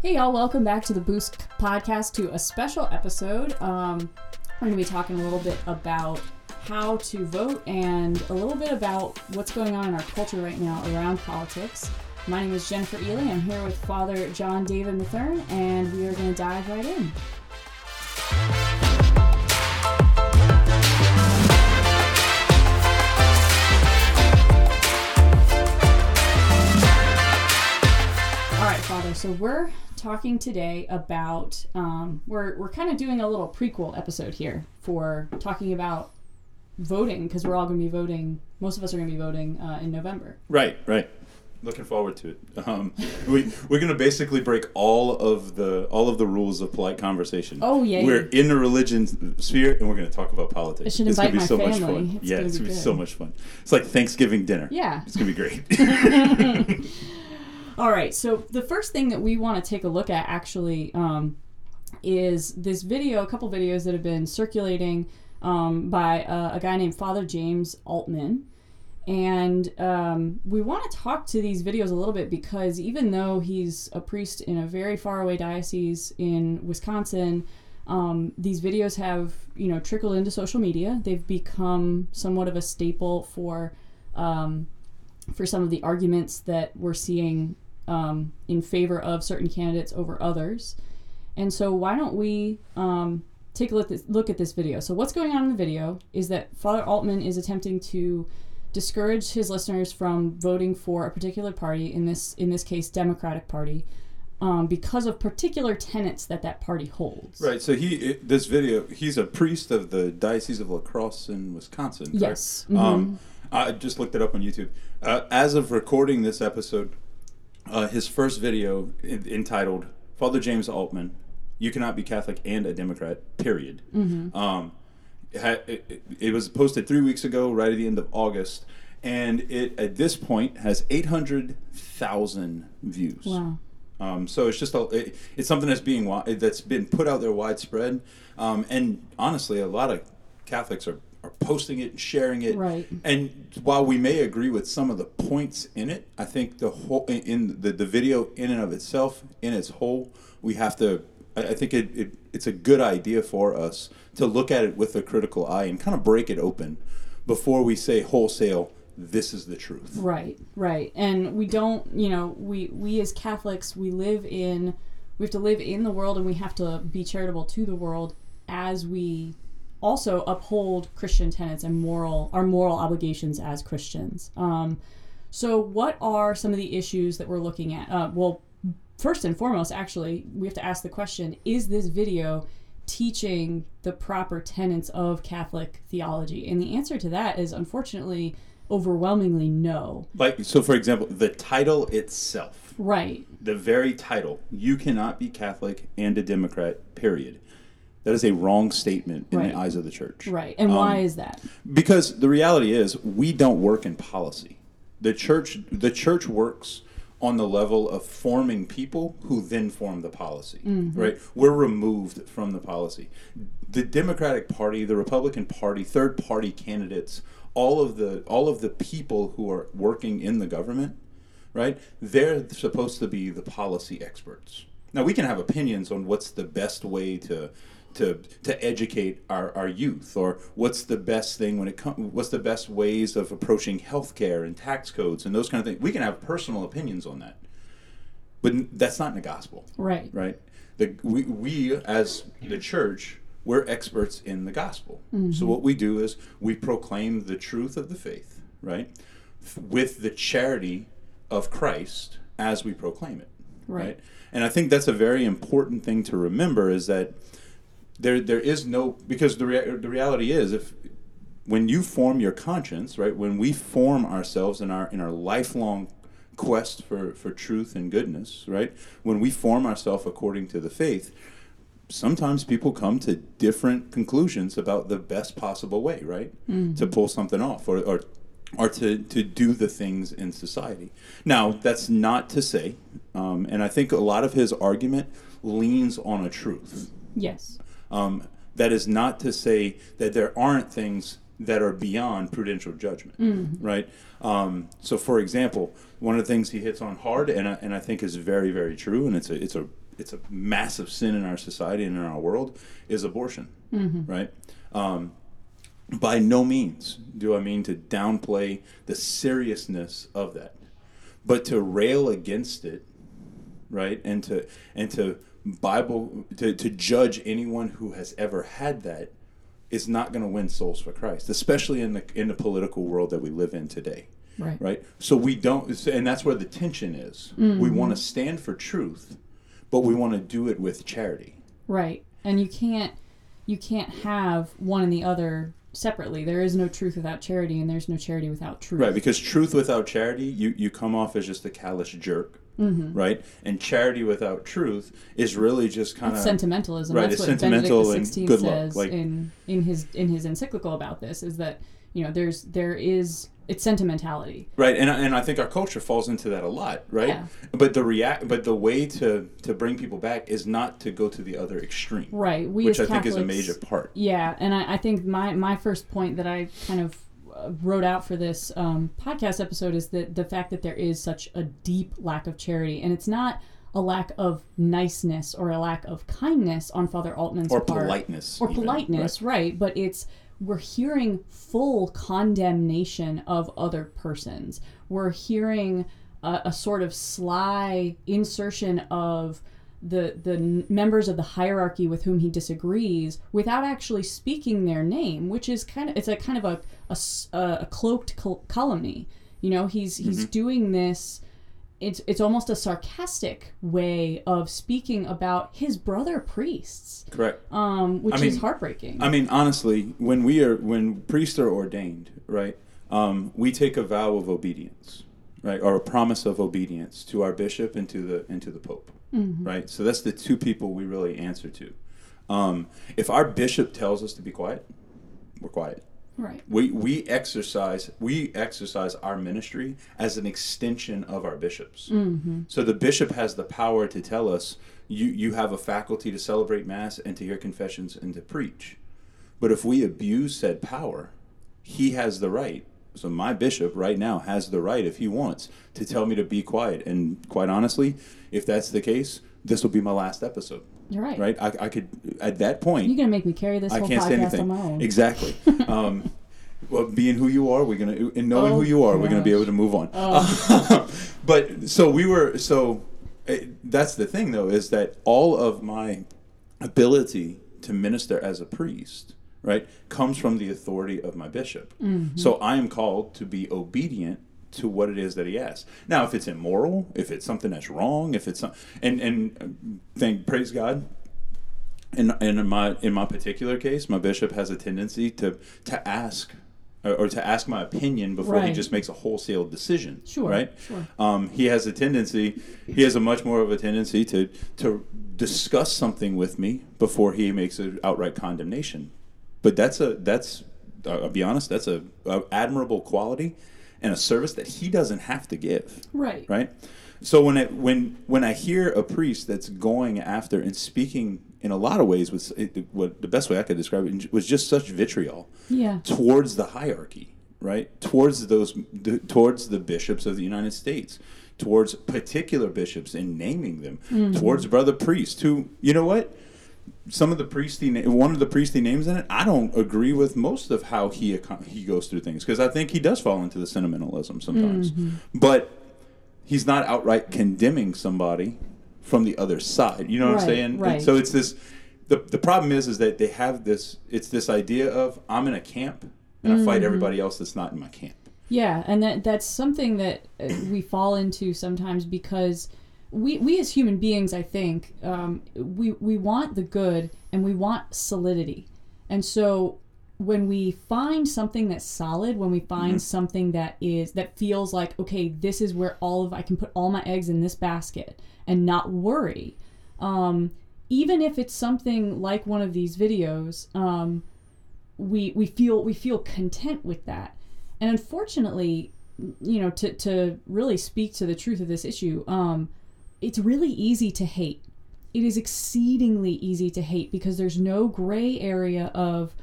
Hey, y'all, welcome back to the Boost podcast to a special episode. Um, we're going to be talking a little bit about how to vote and a little bit about what's going on in our culture right now around politics. My name is Jennifer Ely. I'm here with Father John David Mathern, and we are going to dive right in. All right, Father. So we're talking today about um, we're we're kind of doing a little prequel episode here for talking about voting because we're all going to be voting. Most of us are going to be voting uh, in November. Right, right. Looking forward to it. Um, we we're gonna basically break all of the all of the rules of polite conversation. Oh, yeah. We're in the religion sphere, and we're gonna talk about politics. I should it's invite gonna be my so much fun. It's yeah, gonna it's gonna be good. so much fun. It's like Thanksgiving dinner. Yeah. it's gonna be great. All right. So the first thing that we want to take a look at actually um, is this video, a couple videos that have been circulating um, by uh, a guy named Father James Altman. And um, we want to talk to these videos a little bit because even though he's a priest in a very faraway diocese in Wisconsin, um, these videos have you know trickled into social media. They've become somewhat of a staple for um, for some of the arguments that we're seeing um, in favor of certain candidates over others. And so, why don't we um, take a look, this, look at this video? So, what's going on in the video is that Father Altman is attempting to discourage his listeners from voting for a particular party in this in this case Democratic Party um, because of particular tenets that that party holds. right. So he it, this video. He's a priest of the Diocese of La Crosse in Wisconsin. correct? Yes. Mhm. Um, I just looked it up on YouTube. Uh, as of recording this episode, uh, his first video en- entitled "Father James Altman: You cannot be Catholic and a Democrat." Period. Um, it, had, it, it- was posted three weeks ago, right at the end of August, and it at this point has eight hundred thousand views. Wow. Um, so it's just a, it, it's something that's being that's been put out there widespread, um, and honestly, a lot of Catholics are, are posting it and sharing it. Right. And while we may agree with some of the points in it, I think the whole in- the, the video in and of itself, in its whole, we have to. I I think it, it it's a good idea for us to look at it with a critical eye and kind of break it open before we say wholesale. This is the truth. Right, right. And we don't, you know, we we as Catholics, we live in we have to live in the world and we have to be charitable to the world as we also uphold Christian tenets and moral our moral obligations as Christians. Um, so what are some of the issues that we're looking at? Uh, well, first and foremost, actually, we have to ask the question, is this video teaching the proper tenets of Catholic theology? And the answer to that is unfortunately overwhelmingly no. Like so, for example, the title itself. Right. the very title you cannot be catholic and a democrat period that is a wrong statement in Right. the eyes of the church. Right. And why um, is that? because the reality is we don't work in policy. The church the church works on the level of forming people who then form the policy mm-hmm. right? We're removed from the policy. The democratic party the republican party third party candidates all of the all of the people who are working in the government right? They're supposed to be the policy experts. Now we can have opinions on what's the best way to to to educate our, our youth or what's the best thing when it comes what's the best ways of approaching healthcare and tax codes and those kind of things. We can have personal opinions on that but that's not in the gospel. Right. right? The we, we as the church we're experts in the gospel. Mm-hmm. So what we do is we proclaim the truth of the faith right with the charity of christ as we proclaim it Right. right? And i think that's a very important thing to remember is that there there is no because the rea- the reality is if when you form your conscience, right? When we form ourselves in our in our lifelong quest for for truth and goodness, right? When we form ourselves according to the faith, sometimes people come to different conclusions about the best possible way, right? To pull something off or or or to, to do the things in society. Now, that's not to say, um, and I think a lot of his argument leans on a truth. Yes. Um, that is not to say that there aren't things that are beyond prudential judgment, right? Um, so, for example, one of the things he hits on hard, and I, and I think is very, very true, and it's a it's a it's a massive sin in our society and in our world is abortion, right? Um, by no means do I mean to downplay the seriousness of that, but to rail against it, right, and to and to Bible to, to judge anyone who has ever had that is not going to win souls for Christ, especially in the in the political world that we live in today. Right. Right. So we don't, and that's where the tension is. Mm-hmm. We want to stand for truth, but we want to do it with charity. Right. And you can't you can't have one and the other separately. There is no truth without charity and there's no charity without truth. Right, because truth without charity, you, you come off as just a callous jerk, Mm-hmm. right? And charity without truth is really just kind of sentimentalism. Right, That's it's what sentimental Benedict and XVI good luck, says like- in in his in his encyclical about this is that you know there's there is it's sentimentality. right. And I- and I think our culture falls into that a lot, right? Yeah. But the react, but the way to to bring people back is not to go to the other extreme, Right. We which I as think is a major part. Yeah, and I, I think my my first point that I kind of wrote out for this um, podcast episode is that the fact that there is such a deep lack of charity, and it's not a lack of niceness or a lack of kindness on Father Altman's Or part, politeness, or even, politeness, right. But it's we're hearing full condemnation of other persons. We're hearing a, a sort of sly insertion of the the members of the hierarchy with whom he disagrees without actually speaking their name, which is kind of it's a kind of a a cloaked cal- calumny. You know, he's he's Mm-hmm. doing this it's it's almost a sarcastic way of speaking about his brother priests, Correct. um, which I mean, is heartbreaking. I mean, honestly, when we are when priests are ordained, right, um, we take a vow of obedience, right, or a promise of obedience to our bishop and to the and to the pope, right. So that's the two people we really answer to. Um, if our bishop tells us to be quiet, we're quiet. right. We we exercise we exercise our ministry as an extension of our bishops. So the bishop has the power to tell us you you have a faculty to celebrate mass and to hear confessions and to preach. But if we abuse said power, he has the right. So my bishop right now has the right if he wants to tell me to be quiet and quite honestly, if that's the case, this will be my last episode. You're right. Right? I, I could at that point You're gonna make me carry this I whole can't say podcast anything. on my own. Exactly. um, well, being who you are, we're gonna and knowing Oh, who you are, we're gonna be able to move on. but so we were. So eh, that's the thing, though, is that all of my ability to minister as a priest, right, comes from the authority of my bishop. So I am called to be obedient to what it is that he asks. Now, if it's immoral, if it's something that's wrong, if it's some, and and um, thank praise God, in, in my in my particular case, my bishop has a tendency to to ask or, to ask my opinion before he just makes a wholesale decision. Sure, Right. sure. Um, he has a tendency. He has a much more of a tendency to to discuss something with me before he makes an outright condemnation. But that's a that's I'll be honest. That's a, a admirable quality and a service that he doesn't have to give Right. right? So when it when when I hear a priest that's going after and speaking in a lot of ways was it, what the best way I could describe it was just such vitriol Yeah. towards the hierarchy, right? Towards those towards the bishops of the United States, towards particular bishops and naming them, mm-hmm. towards brother priests who you know what some of the priesty na- one of the priesty names in it I don't agree with most of how he he goes through things because I think he does fall into the sentimentalism sometimes. But he's not outright condemning somebody from the other side you know what Right, I'm saying? Right. so it's this the, the problem is is that they have this it's this idea of I'm in a camp and I fight everybody else that's not in my camp. Yeah, and that that's something that uh, we fall into sometimes because we we as human beings, I think, um, we we want the good and we want solidity, and so when we find something that's solid, when we find something that is that feels like okay, this is where all of I can put all my eggs in this basket and not worry. Um, even if it's something like one of these videos, um, we we feel we feel content with that and unfortunately you know to to really speak to the truth of this issue um it's really easy to hate it is exceedingly easy to hate because there's no gray area of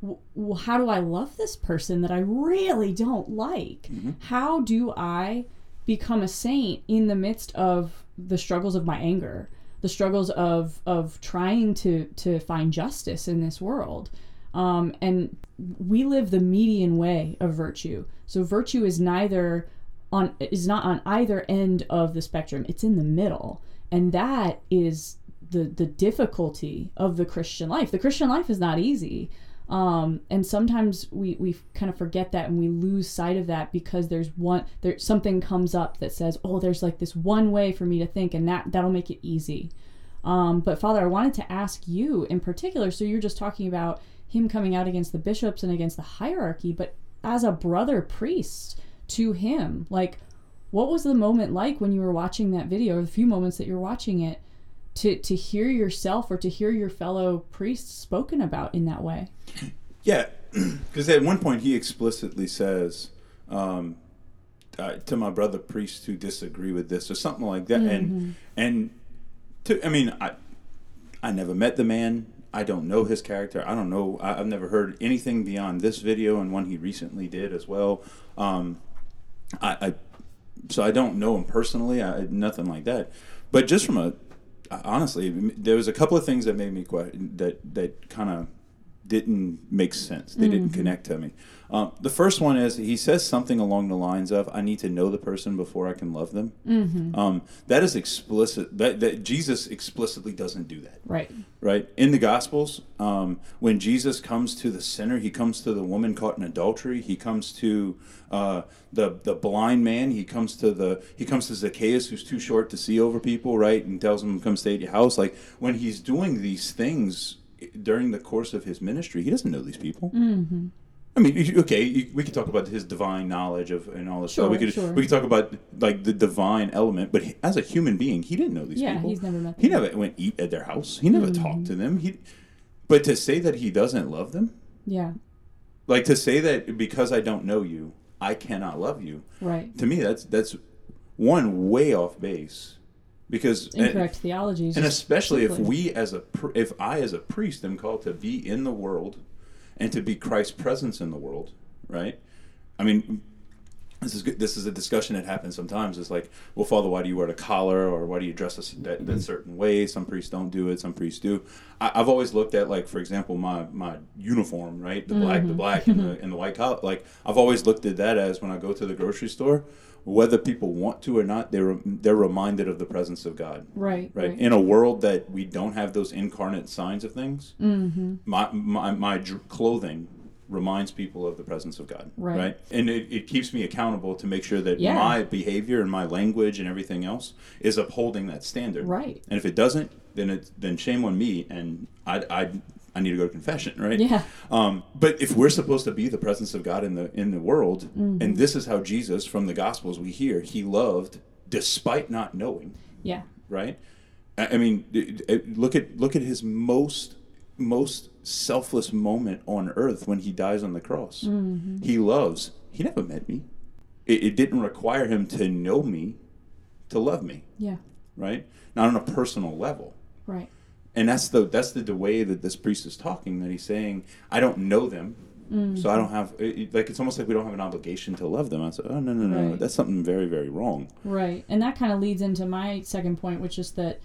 w- w- how do I love this person that I really don't like? How do I become a saint in the midst of the struggles of my anger? the struggles of of trying to to find justice in this world. Um, and we live the median way of virtue. So virtue is neither on is not on either end of the spectrum. It's in the middle. And that is the the difficulty of the Christian life. The Christian life is not easy. Um, and sometimes we, we kind of forget that and we lose sight of that because there's one there something comes up that says oh there's like this one way for me to think and that that'll make it easy um, but father i wanted to ask you in particular so you're just talking about him coming out against the bishops and against the hierarchy but as a brother priest to him like what was the moment like when you were watching that video or the few moments that you're watching it to to hear yourself or to hear your fellow priests spoken about in that way. Yeah, because at one point he explicitly says um, uh, to my brother priests who disagree with this or something like that, mm-hmm. and and to I mean I I never met the man. I don't know his character. I don't know. I, have never heard anything beyond this video and one he recently did as well. Um, I, I so I don't know him personally. I, nothing like that. But just from a honestly, there was a couple of things that made me question that that kind of didn't make sense. They mm-hmm. didn't connect to me. Um, the first one is he says something along the lines of, "I need to know the person before I can love them." Mm-hmm. Um, that is explicit. That, that Jesus explicitly doesn't do that. Right. Right. In the Gospels, um, when Jesus comes to the sinner, he comes to the woman caught in adultery. He comes to uh, the the blind man. He comes to the he comes to Zacchaeus, who's too short to see over people. Right, and tells him, "Come stay at your house." Like when he's doing these things during the course of his ministry, he doesn't know these people. Mm-hmm. I mean, okay, we could talk about his divine knowledge of and all this sure, stuff. We could sure. we could talk about like the divine element, but he, as a human being, he didn't know these yeah, people. he's never met them. He never went eat at their house. He never mm-hmm. talked to them. He, but to say that he doesn't love them, yeah, like to say that because I don't know you, I cannot love you. Right. To me, that's that's one way off base because incorrect and, theology, and especially if we as a if I as a priest am called to be in the world and to be Christ's presence in the world, right? I mean, this is good. this is a discussion that happens sometimes. It's like, well, Father, why do you wear a collar, or why do you dress a, that, that certain way? Some priests don't do it. Some priests do. I, have always looked at, like, for example, my my uniform, right, the black, mm-hmm. the black, and the and the white collar. Like, I've always looked at that as when I go to the grocery store, whether people want to or not, they're they're reminded of the presence of God. Right. Right. right. In a world that we don't have those incarnate signs of things, mm-hmm. my, my my clothing reminds people of the presence of God. Right. right? And it, it keeps me accountable to make sure that yeah. my behavior and my language and everything else is upholding that standard. Right. And if it doesn't, then it then shame on me, and I I I need to go to confession, right? Yeah. Um, but if we're supposed to be the presence of God in the in the world, mm-hmm. and this is how Jesus from the Gospels we hear he loved despite not knowing. Yeah. Right. I, I mean, look at look at his most most selfless moment on earth when he dies on the cross. Mm-hmm. He loves. He never met me. It, it didn't require him to know me to love me. Yeah. Right. Not on a personal level. Right and that's the that's the, the way that this priest is talking that he's saying i don't know them mm-hmm. so i don't have it, like it's almost like we don't have an obligation to love them i said oh no no no right. that's something very very wrong right and that kind of leads into my second point which is that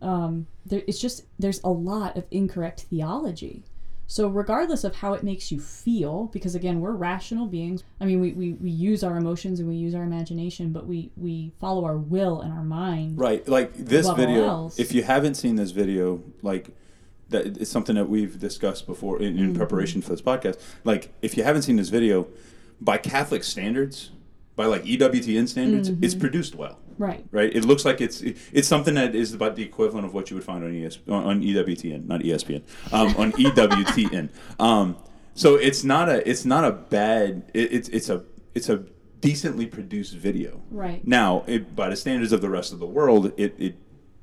um, there, it's just there's a lot of incorrect theology so, regardless of how it makes you feel, because again, we're rational beings. I mean, we, we, we use our emotions and we use our imagination, but we, we follow our will and our mind. Right. Like this video, if you haven't seen this video, like, that it's something that we've discussed before in, in mm-hmm. preparation for this podcast. Like, if you haven't seen this video, by Catholic standards, by like EWTN standards, mm-hmm. it's produced well. Right. Right. It looks like it's it's something that is about the equivalent of what you would find on ES on EWTN, not ESPN, um, on EWTN. Um, so it's not a it's not a bad it, it's it's a it's a decently produced video. Right. Now, it, by the standards of the rest of the world, it, it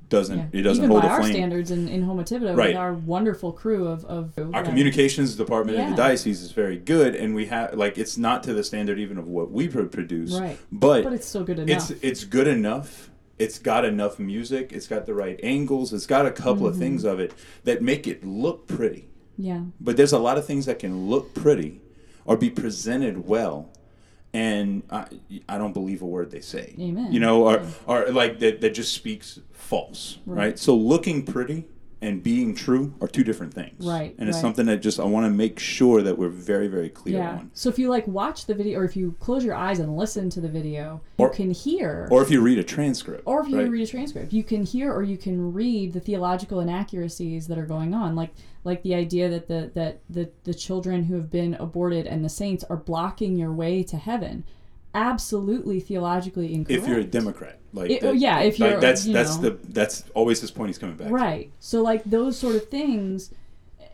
doesn't yeah. it doesn't Even hold by a flame. our standards in, in Thibodaux, right. our wonderful crew of, of our communications department yeah. in the diocese is very good, and we have like it's not to the standard even of what we produce, right? But but it's still good enough. It's it's good enough. It's got enough music. It's got the right angles. It's got a couple mm-hmm. of things of it that make it look pretty. Yeah. But there's a lot of things that can look pretty or be presented well and I, I don't believe a word they say. Amen. You know, or Yeah. or like that that just speaks false, Right. right? So looking pretty and being true are two different things, Right, And it's right. something that just I want to make sure that we're very very clear Yeah. on. So if you like watch the video, or if you close your eyes and listen to the video, Or- you can hear. Or if you read a transcript, or if you right? read a transcript, you can hear or you can read the theological inaccuracies that are going on, like like the idea that the that the the children who have been aborted and the saints are blocking your way to heaven. Absolutely theologically incorrect. if you're a Democrat, like It- that- yeah, if you're, that's you that's know. the that's always his point he's coming back. to. Right. So like those sort of things,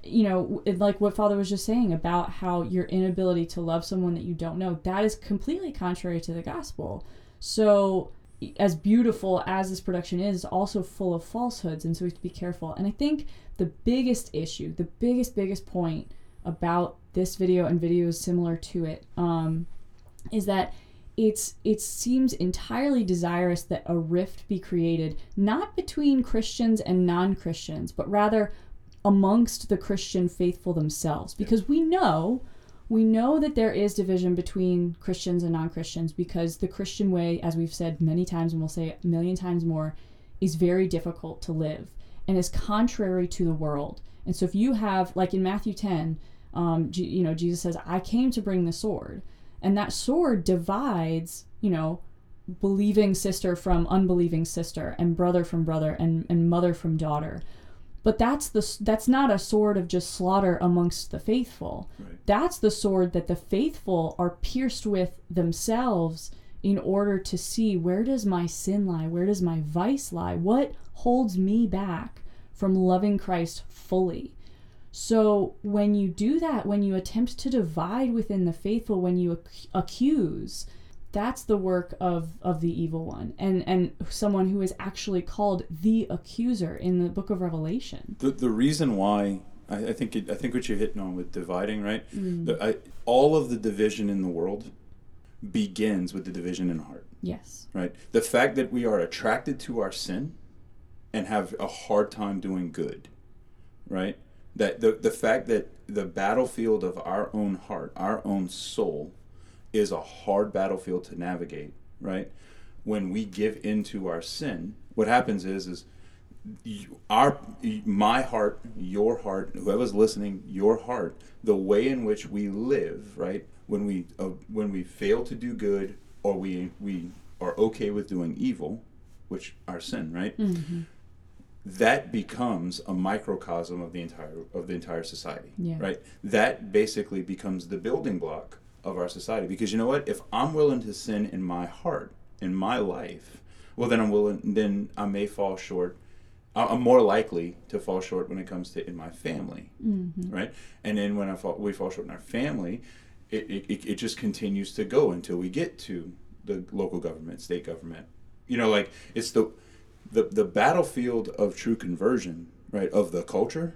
you know, like what Father was just saying about how your inability to love someone that you don't know, that is completely contrary to the gospel. So as beautiful as this production is, it's also full of falsehoods, and so we have to be careful. And I think the biggest issue, the biggest biggest point about this video and videos similar to it, um, is that it's it seems entirely desirous that a rift be created not between Christians and non-Christians but rather amongst the Christian faithful themselves. Because we know we know that there is division between Christians and non-Christians because the Christian way as we've said many times and we'll say a million times more is very difficult to live and is contrary to the world. And so if you have like in Matthew 10 um, you know Jesus says I came to bring the sword and that sword divides you know believing sister from unbelieving sister and brother from brother and, and mother from daughter. But that's the that's not a sword of just slaughter amongst the faithful. Right. that's the sword that the faithful are pierced with themselves in order to see where does my sin lie? Where does my vice lie? What holds me back from loving christ fully so when you do that, when you attempt to divide within the faithful, when you ac- accuse, that's the work of of the evil one, and and someone who is actually called the accuser in the book of Revelation. The the reason why I, I think it, I think what you're hitting on with dividing, right? Mm. The, I, all of the division in the world begins with the division in the heart, Yes. right? The fact that we are attracted to our sin and have a hard time doing good, right? That the the fact that the battlefield of our own heart, our own soul, is a hard battlefield to navigate, right? When we give into our sin, what happens is is our my heart, your heart, whoever's listening, your heart, the way in which we live, right? When we uh, when we fail to do good, or we we are okay with doing evil, which our sin, right? That becomes a microcosm of the entire of the entire society, Yeah. right? That basically becomes the building block of our society. Because you know what? If I'm willing to sin in my heart, in my life, well, then I'm willing. Then I may fall short. I'm more likely to fall short when it comes to in my family, mm-hmm. right? And then when I fall, we fall short in our family, it, it, it just continues to go until we get to the local government, state government. You know, like it's the the the battlefield of true conversion, right? Of the culture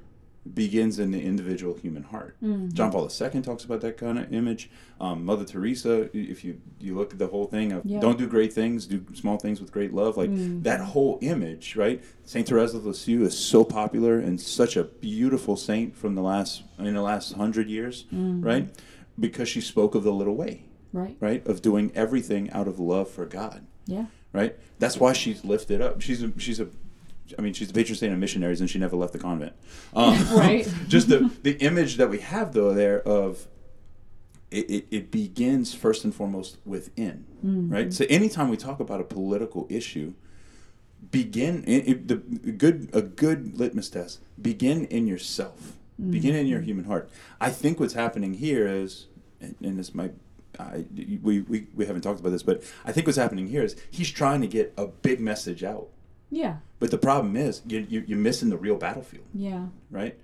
begins in the individual human heart. Mm-hmm. John Paul II talks about that kind of image. Um, Mother Teresa, if you you look at the whole thing of Yeah. don't do great things, do small things with great love, like mm. that whole image, right? Saint Teresa of Lisieux is so popular and such a beautiful saint from the last in the last hundred years, mm-hmm. right? Because she spoke of the little way, Right. right? Of doing everything out of love for God Yeah. Right? That's why she's lifted up. She's a, she's a, I mean, she's a patron saint of missionaries, and she never left the convent. Um, Right. just the the image that we have though there of it, it, it begins first and foremost within, right? So anytime we talk about a political issue, begin it, it- the good a good litmus test. Begin in yourself. Begin in your human heart. I think what's happening here is, and, and this might. I, we, we, we haven't talked about this, but I think what's happening here is he's trying to get a big message out. Yeah. But the problem is you, you, you're missing the real battlefield, Yeah. right?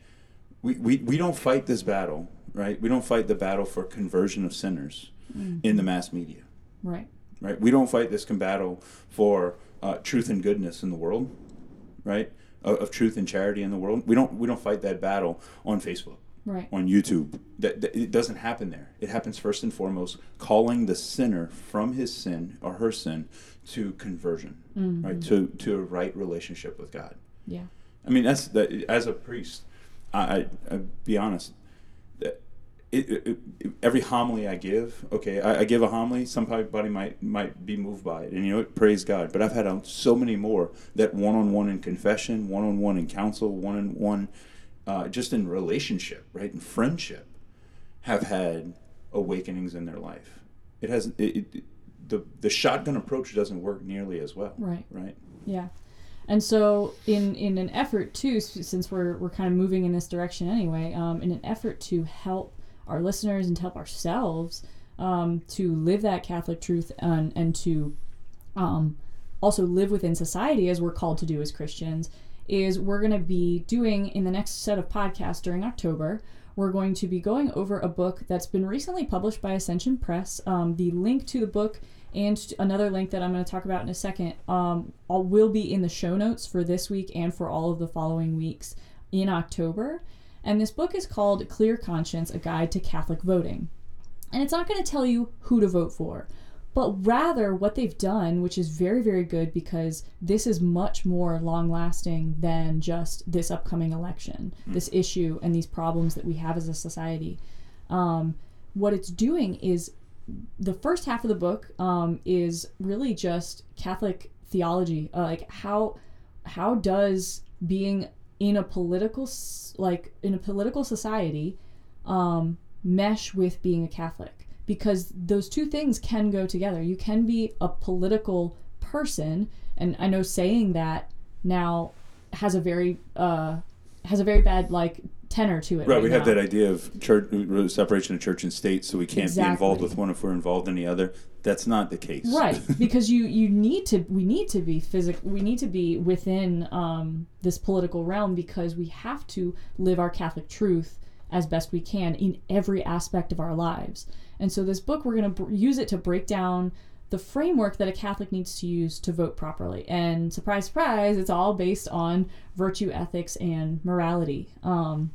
We, we, we don't fight this battle, right? We don't fight the battle for conversion of sinners in the mass media, Right. right? We don't fight this battle for uh, truth and goodness in the world, right? Of, of truth and charity in the world. We don't we don't fight that battle on Facebook, Right. on YouTube. That, that it doesn't happen there. It happens first and foremost calling the sinner from his sin or her sin to conversion, mm-hmm. right? To to a right relationship with God. Yeah. I mean, that's that. As a priest, I, I, I be honest. It, it, it, every homily I give, okay, I, I, give a homily. Somebody might might be moved by it, and you know, praise God. But I've had so many more that one on one in confession, one on one in counsel, one on one, just in relationship, right, in friendship, have had awakenings in their life. It has it, the the shotgun approach doesn't work nearly as well. Right. Right. Yeah. And so, in, in an effort too, since we're, we're kind of moving in this direction anyway, um, in an effort to help our listeners and to help ourselves um, to live that Catholic truth and, and to um, also live within society as we're called to do as Christians, is we're going to be doing in the next set of podcasts during October. We're going to be going over a book that's been recently published by Ascension Press. Um, the link to the book and another link that I'm going to talk about in a second um, will be in the show notes for this week and for all of the following weeks in October. And this book is called Clear Conscience A Guide to Catholic Voting. And it's not going to tell you who to vote for, but rather what they've done, which is very, very good because this is much more long lasting than just this upcoming election, mm. this issue, and these problems that we have as a society. Um, what it's doing is the first half of the book um, is really just Catholic theology, uh, like how how does being in a political like in a political society um, mesh with being a Catholic because those two things can go together. You can be a political person, and I know saying that now has a very uh, has a very bad like tenor to it. Right, right we now. have that idea of church separation of church and state, so we can't exactly. be involved with one if we're involved in the other. That's not the case, right? because you you need to we need to be physical. We need to be within um, this political realm because we have to live our Catholic truth as best we can in every aspect of our lives. And so this book, we're going to use it to break down the framework that a Catholic needs to use to vote properly. And surprise, surprise, it's all based on virtue, ethics, and morality. Um,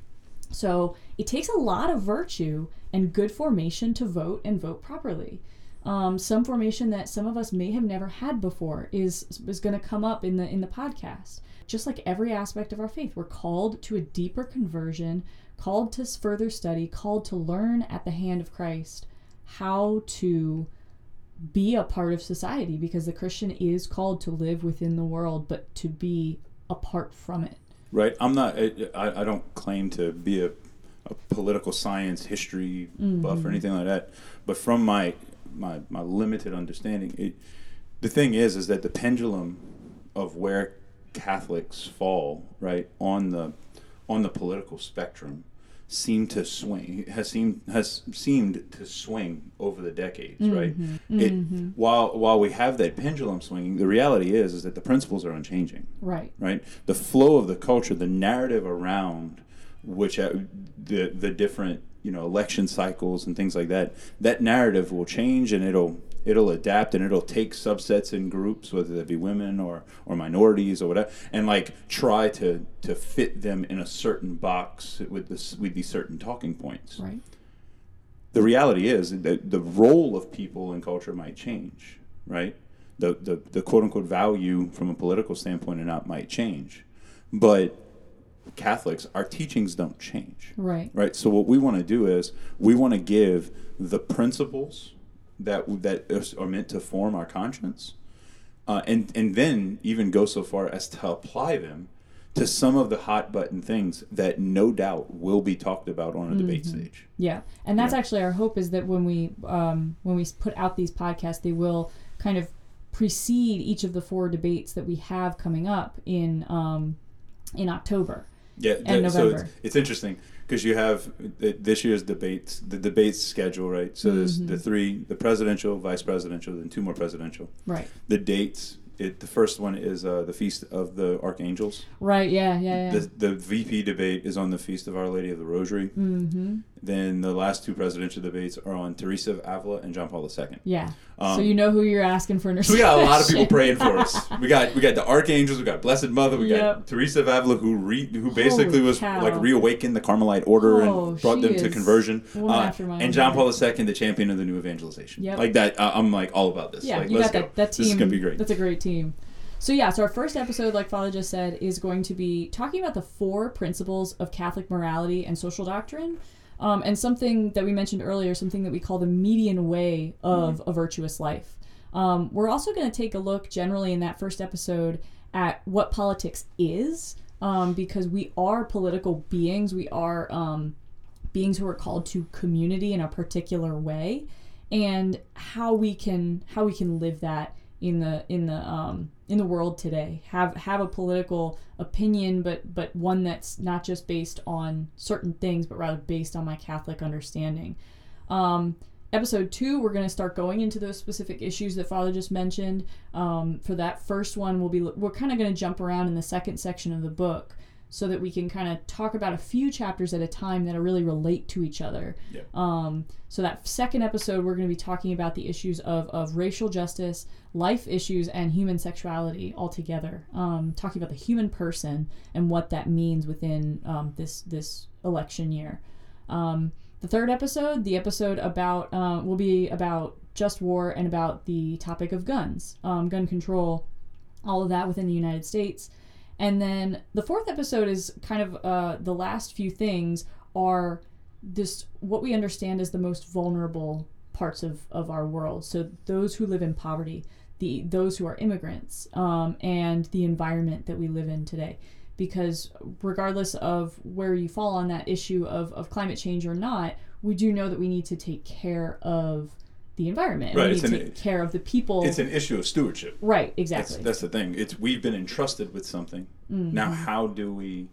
so it takes a lot of virtue and good formation to vote and vote properly. Um, some formation that some of us may have never had before is is going to come up in the in the podcast. Just like every aspect of our faith, we're called to a deeper conversion, called to further study, called to learn at the hand of Christ how to be a part of society because the Christian is called to live within the world, but to be apart from it. Right. I'm not. I, I don't claim to be a, a political science history mm-hmm. buff or anything like that. But from my my my limited understanding, it, the thing is, is that the pendulum of where Catholics fall right on the on the political spectrum seemed to swing has seemed has seemed to swing over the decades mm-hmm. right it mm-hmm. while while we have that pendulum swinging the reality is is that the principles are unchanging right right the flow of the culture the narrative around which uh, the the different you know election cycles and things like that that narrative will change and it'll it'll adapt and it'll take subsets and groups, whether they be women or, or minorities or whatever, and like try to, to fit them in a certain box with this with these certain talking points. Right. The reality is that the role of people in culture might change, right? The, the, the quote unquote value from a political standpoint and not might change. But Catholics, our teachings don't change. Right. Right. So what we want to do is we want to give the principles that that are meant to form our conscience, uh, and and then even go so far as to apply them to some of the hot button things that no doubt will be talked about on a mm-hmm. debate stage. Yeah, and that's yeah. actually our hope is that when we um, when we put out these podcasts, they will kind of precede each of the four debates that we have coming up in um, in October. Yeah, so it's, it's interesting because you have this year's debates, the debates schedule, right? So there's mm-hmm. the three, the presidential, vice presidential, then two more presidential. Right. The dates it, the first one is uh, the Feast of the Archangels. Right. Yeah. Yeah. yeah. The, the VP debate is on the Feast of Our Lady of the Rosary. Mm-hmm. Then the last two presidential debates are on Teresa of Avila and John Paul II. Yeah. Um, so you know who you're asking for So we got a lot of people praying for us. We got we got the archangels. We got Blessed Mother. We yep. got Teresa of Avila who re, who basically Holy was cow. like reawakened the Carmelite order oh, and brought them to conversion. Uh, and John Paul II, the champion of the new evangelization. Yep. Like that. Uh, I'm like all about this. Yeah, like, you got that. That team. This is gonna be great. That's a great team. So yeah, so our first episode, like Father just said, is going to be talking about the four principles of Catholic morality and social doctrine. Um, and something that we mentioned earlier, something that we call the median way of Mm-hmm. a virtuous life. Um, we're also going to take a look generally in that first episode at what politics is, um, because we are political beings. We are um, beings who are called to community in a particular way, and how we can how we can live that in the in the um, in the world today. Have have a political opinion, but but one that's not just based on certain things, but rather based on my Catholic understanding. Um, episode two, we're going to start going into those specific issues that Father just mentioned. Um, for that first one, we'll be we're kind of going to jump around in the second section of the book so that we can kind of talk about a few chapters at a time that are really relate to each other. Yeah. Um, so that second episode, we're going to be talking about the issues of, of racial justice, life issues, and human sexuality altogether. Um, talking about the human person and what that means within um, this this election year. Um, the third episode, the episode about, uh, will be about just war and about the topic of guns, um, gun control, all of that within the United States. And then the fourth episode is kind of uh, the last few things are this what we understand as the most vulnerable parts of, of our world. So those who live in poverty, the those who are immigrants, um, and the environment that we live in today. Because regardless of where you fall on that issue of, of climate change or not, we do know that we need to take care of the environment. and Right, We it's need to an- take care of the people. It's an issue of stewardship. right, exactly. that's the thing. It's we've been entrusted with something. Mm-hmm. Now, how do we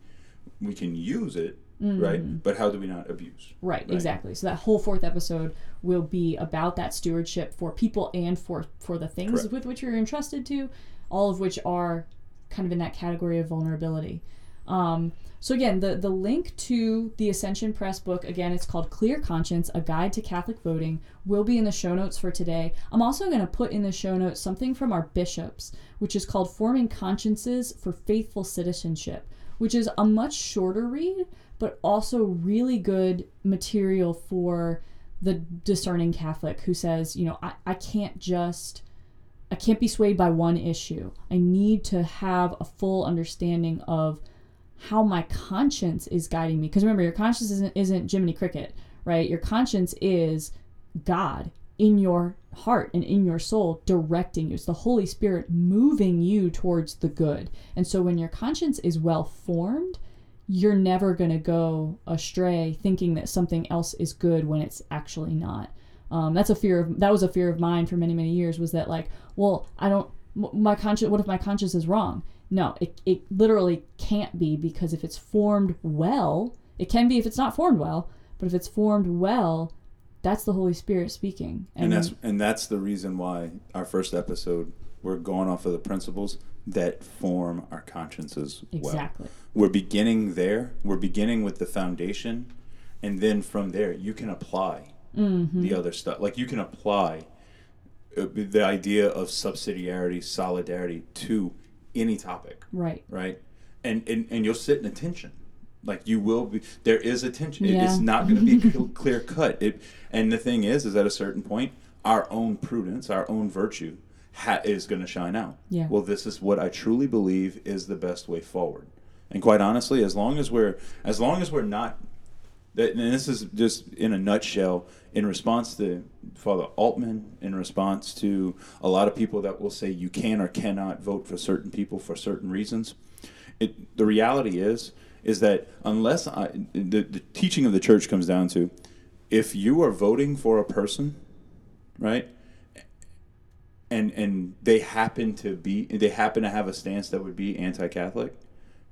we can use it, Mm-hmm. right? But how do we not abuse? Right, exactly. So that whole fourth episode will be about that stewardship for people and for for the things Correct. with which you're entrusted to, all of which are kind of in that category of vulnerability. Um, so again, the the link to the Ascension Press book again, it's called Clear Conscience: A Guide to Catholic Voting, will be in the show notes for today. I'm also going to put in the show notes something from our bishops, which is called Forming Consciences for Faithful Citizenship, which is a much shorter read, but also really good material for the discerning Catholic who says, you know, I, I can't just I can't be swayed by one issue. I need to have a full understanding of how my conscience is guiding me. Because remember, your conscience isn't, isn't Jiminy Cricket, right? Your conscience is God in your heart and in your soul directing you. It's the Holy Spirit moving you towards the good. And so when your conscience is well formed, you're never going to go astray thinking that something else is good when it's actually not. Um, that's a fear of that was a fear of mine for many many years was that like well I don't my conscience what if my conscience is wrong no it, it literally can't be because if it's formed well it can be if it's not formed well but if it's formed well that's the Holy Spirit speaking And that's and that's the reason why our first episode we're going off of the principles that form our consciences well. exactly We're beginning there. We're beginning with the foundation, and then from there you can apply Mm-hmm. the other stuff. Like you can apply uh, the idea of subsidiarity, solidarity to any topic, right right? And and, and you'll sit in attention. Like you will be. There is attention. It- It's not going to be clear cut. It. And the thing is, is at a certain point, our own prudence, our own virtue, ha- is going to shine out. Yeah. Well, this is what I truly believe is the best way forward. And quite honestly, as long as we're as long as we're not and this is just in a nutshell in response to Father Altman, in response to a lot of people that will say you can or cannot vote for certain people for certain reasons. It, the reality is is that unless I, the, the teaching of the church comes down to if you are voting for a person, right, and and they happen to be they happen to have a stance that would be anti-Catholic,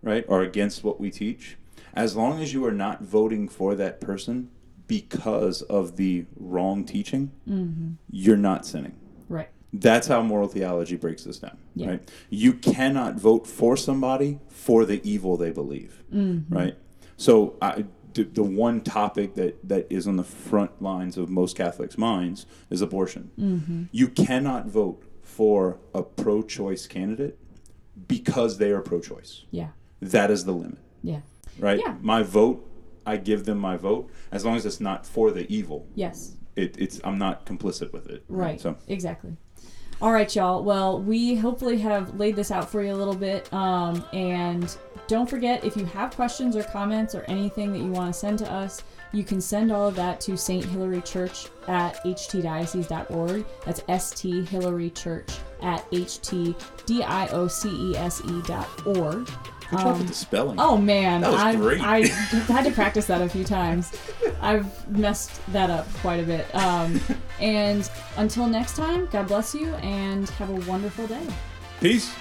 right, or against what we teach, as long as you are not voting for that person because of the wrong teaching, mm-hmm. you're not sinning. right That's how moral theology breaks this down. Yeah. Right? You cannot vote for somebody for the evil they believe. Mm-hmm. Right? So I, the, the one topic that, that is on the front lines of most Catholics' minds is abortion. Mm-hmm. You cannot vote for a pro-choice candidate because they are pro-choice. yeah That is the limit. Yeah Right? Yeah. My vote, I give them my vote as long as it's not for the evil. yes It, it's I'm not complicit with it. Right. So Exactly. All right, y'all. Well, we hopefully have laid this out for you a little bit. Um, and don't forget if you have questions or comments or anything that you want to send to us, you can send all of that to St. Hilary Church at htdiocese.org. That's St. Hilary Church at htdiocese.org. Good job with the spelling. Oh man, That was I, great. I had to practice that a few times. I've messed that up quite a bit. Um, and until next time, God bless you and have a wonderful day. Peace.